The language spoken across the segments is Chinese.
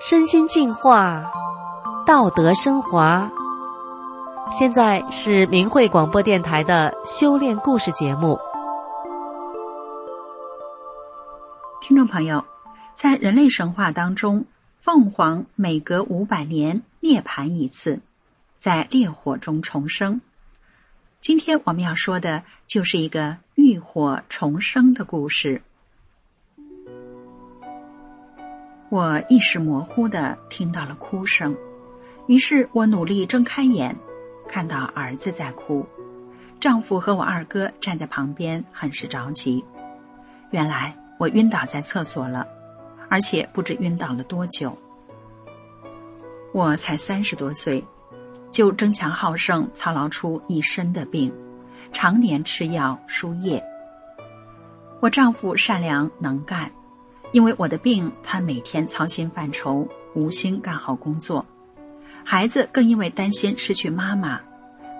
身心净化，道德升华。现在是明慧广播电台的修炼故事节目。听众朋友，在人类神话当中，凤凰每隔五百年涅槃一次，在烈火中重生。今天我们要说的就是一个浴火重生的故事。我意识模糊的听到了哭声，于是我努力睁开眼，看到儿子在哭，丈夫和我二哥站在旁边，很是着急。原来我晕倒在厕所了，而且不知晕倒了多久。我才三十多岁，就争强好胜，操劳出一身的病，常年吃药输液。我丈夫善良能干。因为我的病，他每天操心犯愁，无心干好工作。孩子更因为担心失去妈妈，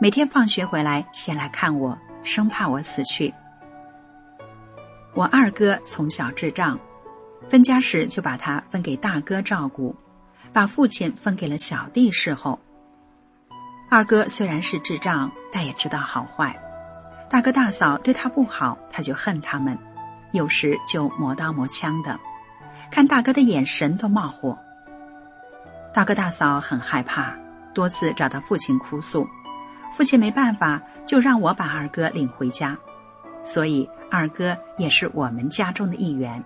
每天放学回来先来看我，生怕我死去。我二哥从小智障，分家时就把他分给大哥照顾，把父亲分给了小弟侍候。二哥虽然是智障，但也知道好坏。大哥大嫂对他不好，他就恨他们。有时就磨刀磨枪的，看大哥的眼神都冒火。大哥大嫂很害怕，多次找到父亲哭诉，父亲没办法，就让我把二哥领回家。所以二哥也是我们家中的一员。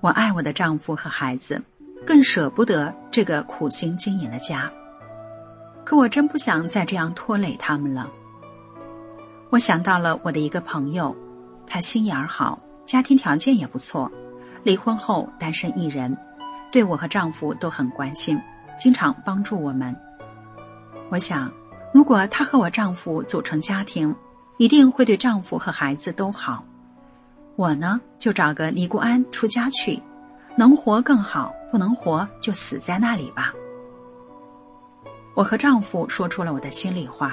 我爱我的丈夫和孩子，更舍不得这个苦心经营的家。可我真不想再这样拖累他们了。我想到了我的一个朋友。他心眼儿好，家庭条件也不错，离婚后单身一人，对我和丈夫都很关心，经常帮助我们。我想，如果她和我丈夫组成家庭，一定会对丈夫和孩子都好。我呢，就找个尼姑庵出家去，能活更好，不能活就死在那里吧。我和丈夫说出了我的心里话，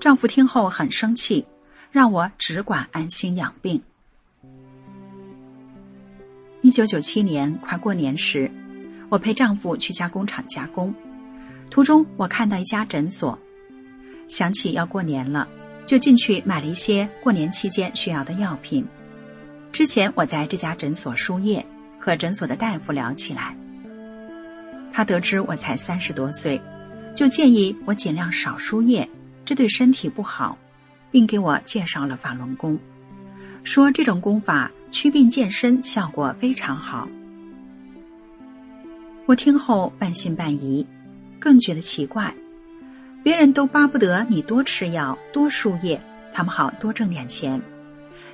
丈夫听后很生气。让我只管安心养病。一九九七年快过年时，我陪丈夫去加工厂加工，途中我看到一家诊所，想起要过年了，就进去买了一些过年期间需要的药品。之前我在这家诊所输液，和诊所的大夫聊起来，他得知我才三十多岁，就建议我尽量少输液，这对身体不好。并给我介绍了法轮功，说这种功法祛病健身效果非常好。我听后半信半疑，更觉得奇怪，别人都巴不得你多吃药、多输液，他们好多挣点钱。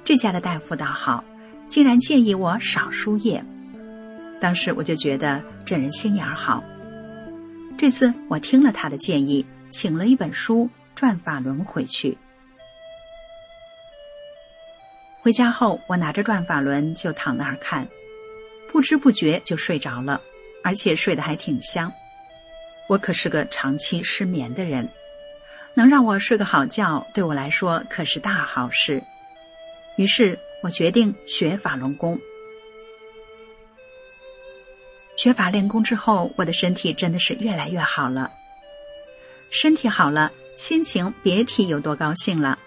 这家的大夫倒好，竟然建议我少输液。当时我就觉得这人心眼好。这次我听了他的建议，请了一本书《转法轮》回去。回家后，我拿着转法轮就躺那儿看，不知不觉就睡着了，而且睡得还挺香。我可是个长期失眠的人，能让我睡个好觉，对我来说可是大好事。于是我决定学法轮功。学法练功之后，我的身体真的是越来越好了。身体好了，心情别提有多高兴了，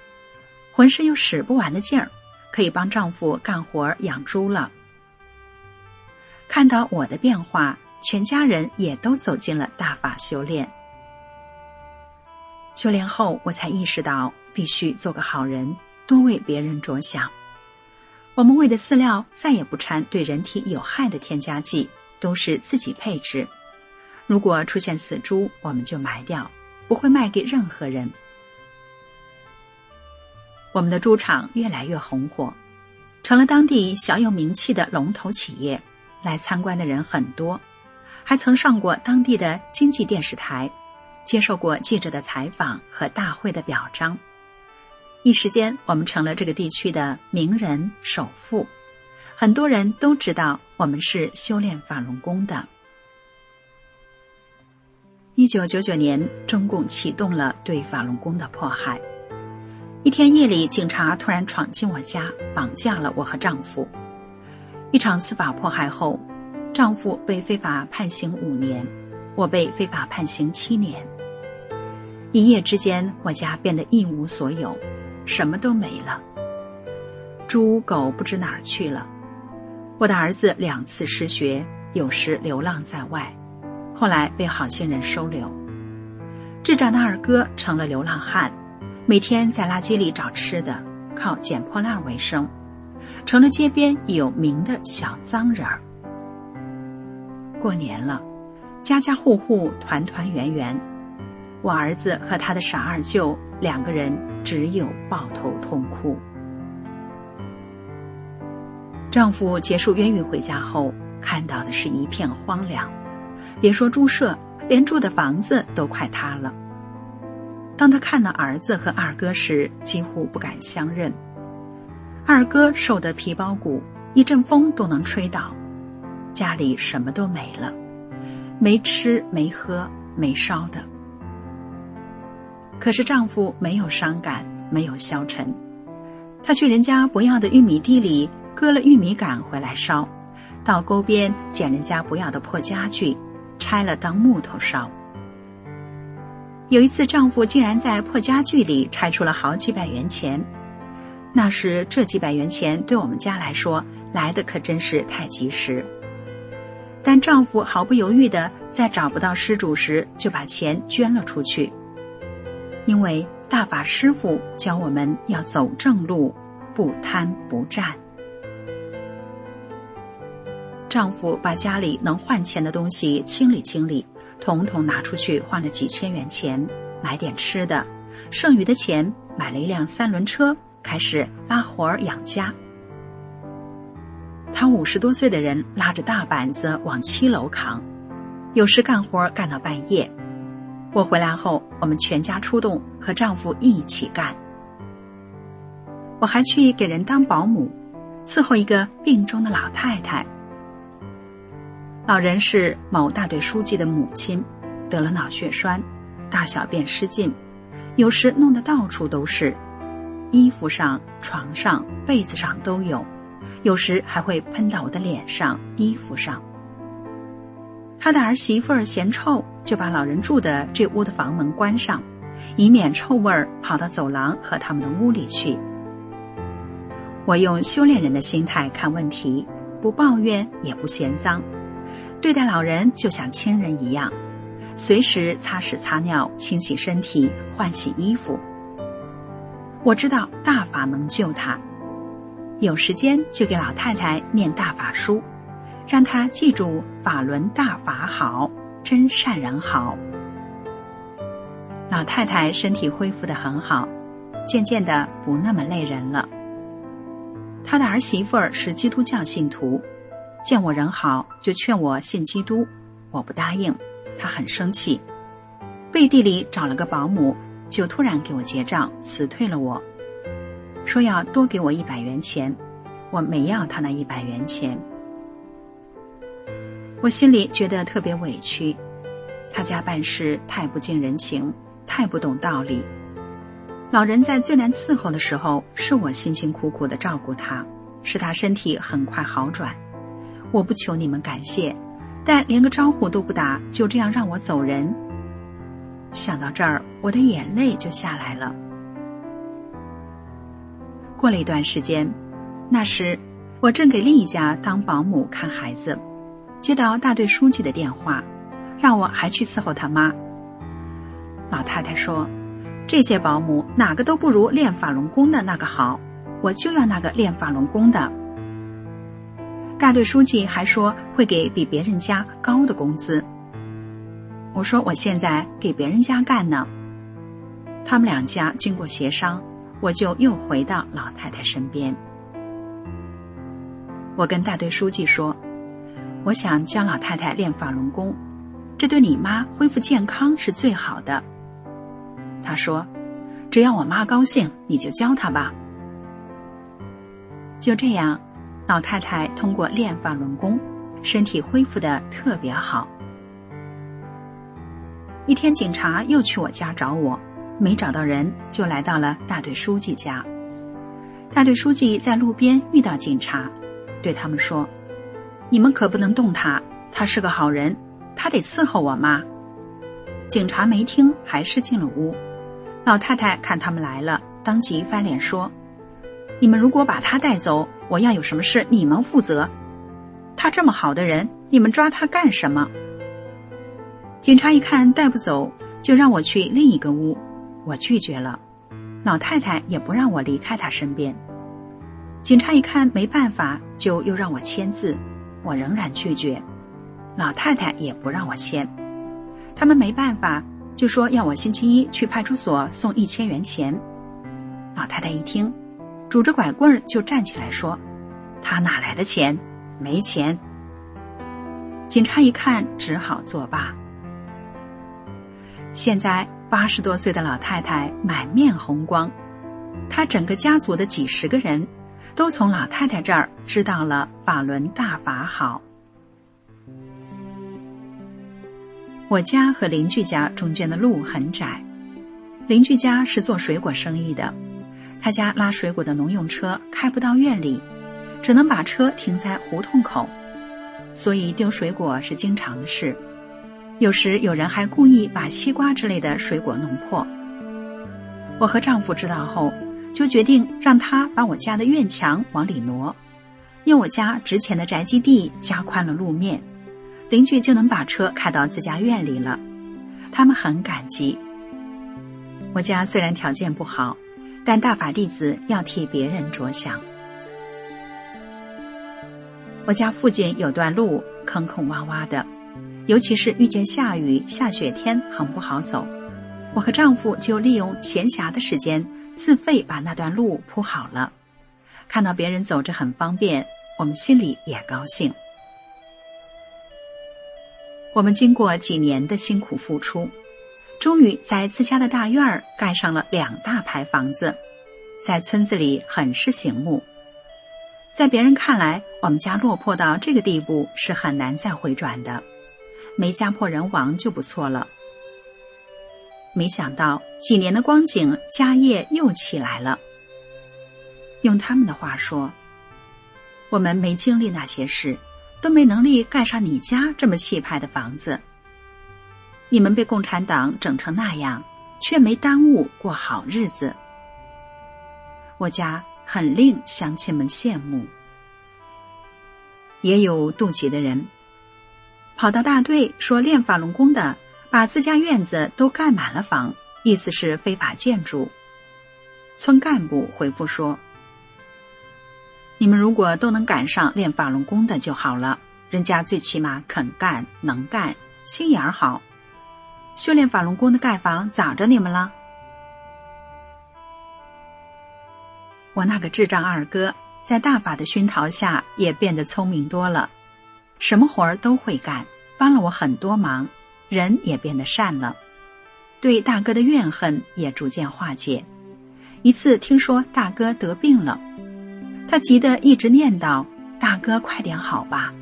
浑身有使不完的劲儿。可以帮丈夫干活养猪了。看到我的变化，全家人也都走进了大法修炼。修炼后，我才意识到必须做个好人，多为别人着想。我们喂的饲料再也不掺对人体有害的添加剂，都是自己配置。如果出现死猪，我们就埋掉，不会卖给任何人。我们的猪场越来越红火，成了当地小有名气的龙头企业。来参观的人很多，还曾上过当地的经济电视台，接受过记者的采访和大会的表彰。一时间，我们成了这个地区的名人首富。很多人都知道我们是修炼法轮功的。一九九九年，中共启动了对法轮功的迫害。一天夜里，警察突然闯进我家，绑架了我和丈夫。一场司法迫害后，丈夫被非法判刑五年，我被非法判刑七年。一夜之间，我家变得一无所有，什么都没了。猪狗不知哪儿去了。我的儿子两次失学，有时流浪在外，后来被好心人收留。智障的二哥成了流浪汉，每天在垃圾里找吃的，靠捡破烂为生，成了街边有名的小脏人儿。过年了，家家户户团团圆圆，我儿子和他的傻二舅两个人只有抱头痛哭。丈夫结束冤狱回家后，看到的是一片荒凉，别说猪舍，连住的房子都快塌了。当他看到儿子和二哥时，几乎不敢相认。二哥瘦得皮包骨，一阵风都能吹倒。家里什么都没了，没吃没喝没烧的。可是丈夫没有伤感，没有消沉，他去人家不要的玉米地里割了玉米杆回来烧，到沟边捡人家不要的破家具，拆了当木头烧。有一次，丈夫竟然在破家具里拆出了好几百元钱，那时这几百元钱对我们家来说来的可真是太及时。但丈夫毫不犹豫的在找不到失主时就把钱捐了出去，因为大法师傅教我们要走正路，不贪不占。丈夫把家里能换钱的东西清理清理，统统拿出去换了几千元钱，买点吃的，剩余的钱买了一辆三轮车，开始拉活儿养家。他五十多岁的人拉着大板子往七楼扛，有时干活干到半夜。我回来后，我们全家出动，和丈夫一起干。我还去给人当保姆，伺候一个病中的老太太。老人是某大队书记的母亲，得了脑血栓，大小便失禁，有时弄得到处都是，衣服上、床上、被子上都有。有时还会喷到我的脸上、衣服上。他的儿媳妇儿嫌臭，就把老人住的这屋的房门关上，以免臭味儿跑到走廊和他们的屋里去。我用修炼人的心态看问题，不抱怨也不嫌脏，对待老人就像亲人一样，随时擦屎擦尿、清洗身体、换洗衣服。我知道大法能救他。有时间就给老太太念大法书，让她记住法轮大法好，真善人好。老太太身体恢复的很好，渐渐的不那么累人了。他的儿媳妇儿是基督教信徒，见我人好，就劝我信基督，我不答应，他很生气，背地里找了个保姆，就突然给我结账，辞退了我。说要多给我一百元钱，我没要他那一百元钱。我心里觉得特别委屈，他家办事太不近人情，太不懂道理。老人在最难伺候的时候，是我辛辛苦苦的照顾他，使他身体很快好转。我不求你们感谢，但连个招呼都不打，就这样让我走人。想到这儿，我的眼泪就下来了。过了一段时间，那时我正给另一家当保姆看孩子，接到大队书记的电话，让我还去伺候他妈。老太太说：“这些保姆哪个都不如练法轮功的那个好，我就要那个练法轮功的。”大队书记还说会给比别人家高的工资。我说：“我现在给别人家干呢。”他们两家经过协商。我就又回到老太太身边。我跟大队书记说：“我想教老太太练法轮功，这对你妈恢复健康是最好的。”他说：“只要我妈高兴，你就教她吧。”就这样，老太太通过练法轮功，身体恢复的特别好。一天，警察又去我家找我。没找到人，就来到了大队书记家。大队书记在路边遇到警察，对他们说：“你们可不能动他，他是个好人，他得伺候我妈。”警察没听，还是进了屋。老太太看他们来了，当即翻脸说：“你们如果把他带走，我要有什么事你们负责。他这么好的人，你们抓他干什么？”警察一看带不走，就让我去另一个屋。我拒绝了，老太太也不让我离开她身边。警察一看没办法，就又让我签字，我仍然拒绝。老太太也不让我签。他们没办法，就说要我星期一去派出所送一千元钱。老太太一听，拄着拐棍就站起来说：“他哪来的钱？没钱。”警察一看，只好作罢。现在八十多岁的老太太满面红光，她整个家族的几十个人，都从老太太这儿知道了法轮大法好。我家和邻居家中间的路很窄，邻居家是做水果生意的，他家拉水果的农用车开不到院里，只能把车停在胡同口，所以丢水果是经常的事。有时有人还故意把西瓜之类的水果弄破。我和丈夫知道后，就决定让他把我家的院墙往里挪，用我家值钱的宅基地加宽了路面。邻居就能把车开到自家院里了，他们很感激。我家虽然条件不好，但大法弟子要替别人着想。我家附近有段路坑坑洼洼的，尤其是遇见下雨、下雪天，很不好走。我和丈夫就利用闲暇的时间，自费把那段路铺好了。看到别人走着很方便，我们心里也高兴。我们经过几年的辛苦付出，终于在自家的大院儿盖上了两大排房子，在村子里很是醒目。在别人看来，我们家落魄到这个地步是很难再回转的，没家破人亡就不错了。没想到几年的光景，家业又起来了。用他们的话说，我们没经历那些事。都没能力盖上你家这么气派的房子。你们被共产党整成那样，却没耽误过好日子。我家很令乡亲们羡慕。也有妒忌的人，跑到大队说练法轮功的把自家院子都盖满了房，意思是非法建筑。村干部回复说。你们如果都能赶上练法轮功的就好了，人家最起码肯干、能干、心眼儿好。修炼法轮功的盖房咋着你们了？我那个智障二哥在大法的熏陶下也变得聪明多了，什么活儿都会干，帮了我很多忙，人也变得善了，对大哥的怨恨也逐渐化解。一次听说大哥得病了。他急得一直念叨：“大哥，快点好吧！”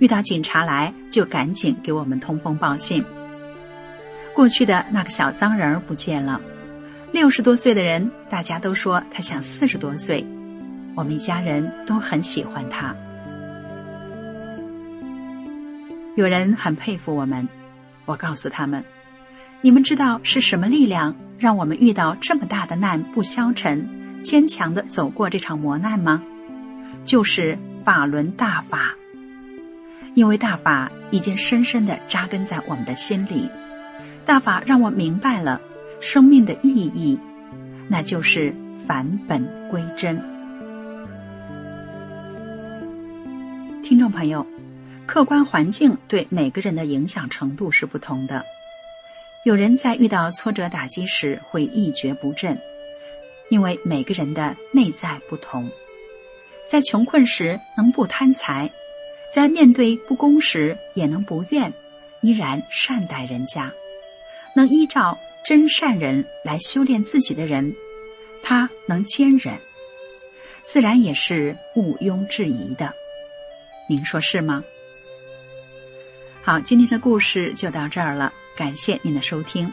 遇到警察来，就赶紧给我们通风报信。过去的那个小脏人不见了，六十多岁的人，大家都说他像四十多岁。我们一家人都很喜欢他。有人很佩服我们，我告诉他们：“你们知道是什么力量让我们遇到这么大的难不消沉？”坚强的走过这场磨难吗？就是法轮大法，因为大法已经深深的扎根在我们的心里。大法让我明白了生命的意义，那就是返本归真。听众朋友，客观环境对每个人的影响程度是不同的。有人在遇到挫折打击时会一蹶不振。因为每个人的内在不同，在穷困时能不贪财，在面对不公时也能不怨，依然善待人家，能依照真善人来修炼自己的人，他能坚忍，自然也是毋庸置疑的。您说是吗？好，今天的故事就到这儿了，感谢您的收听。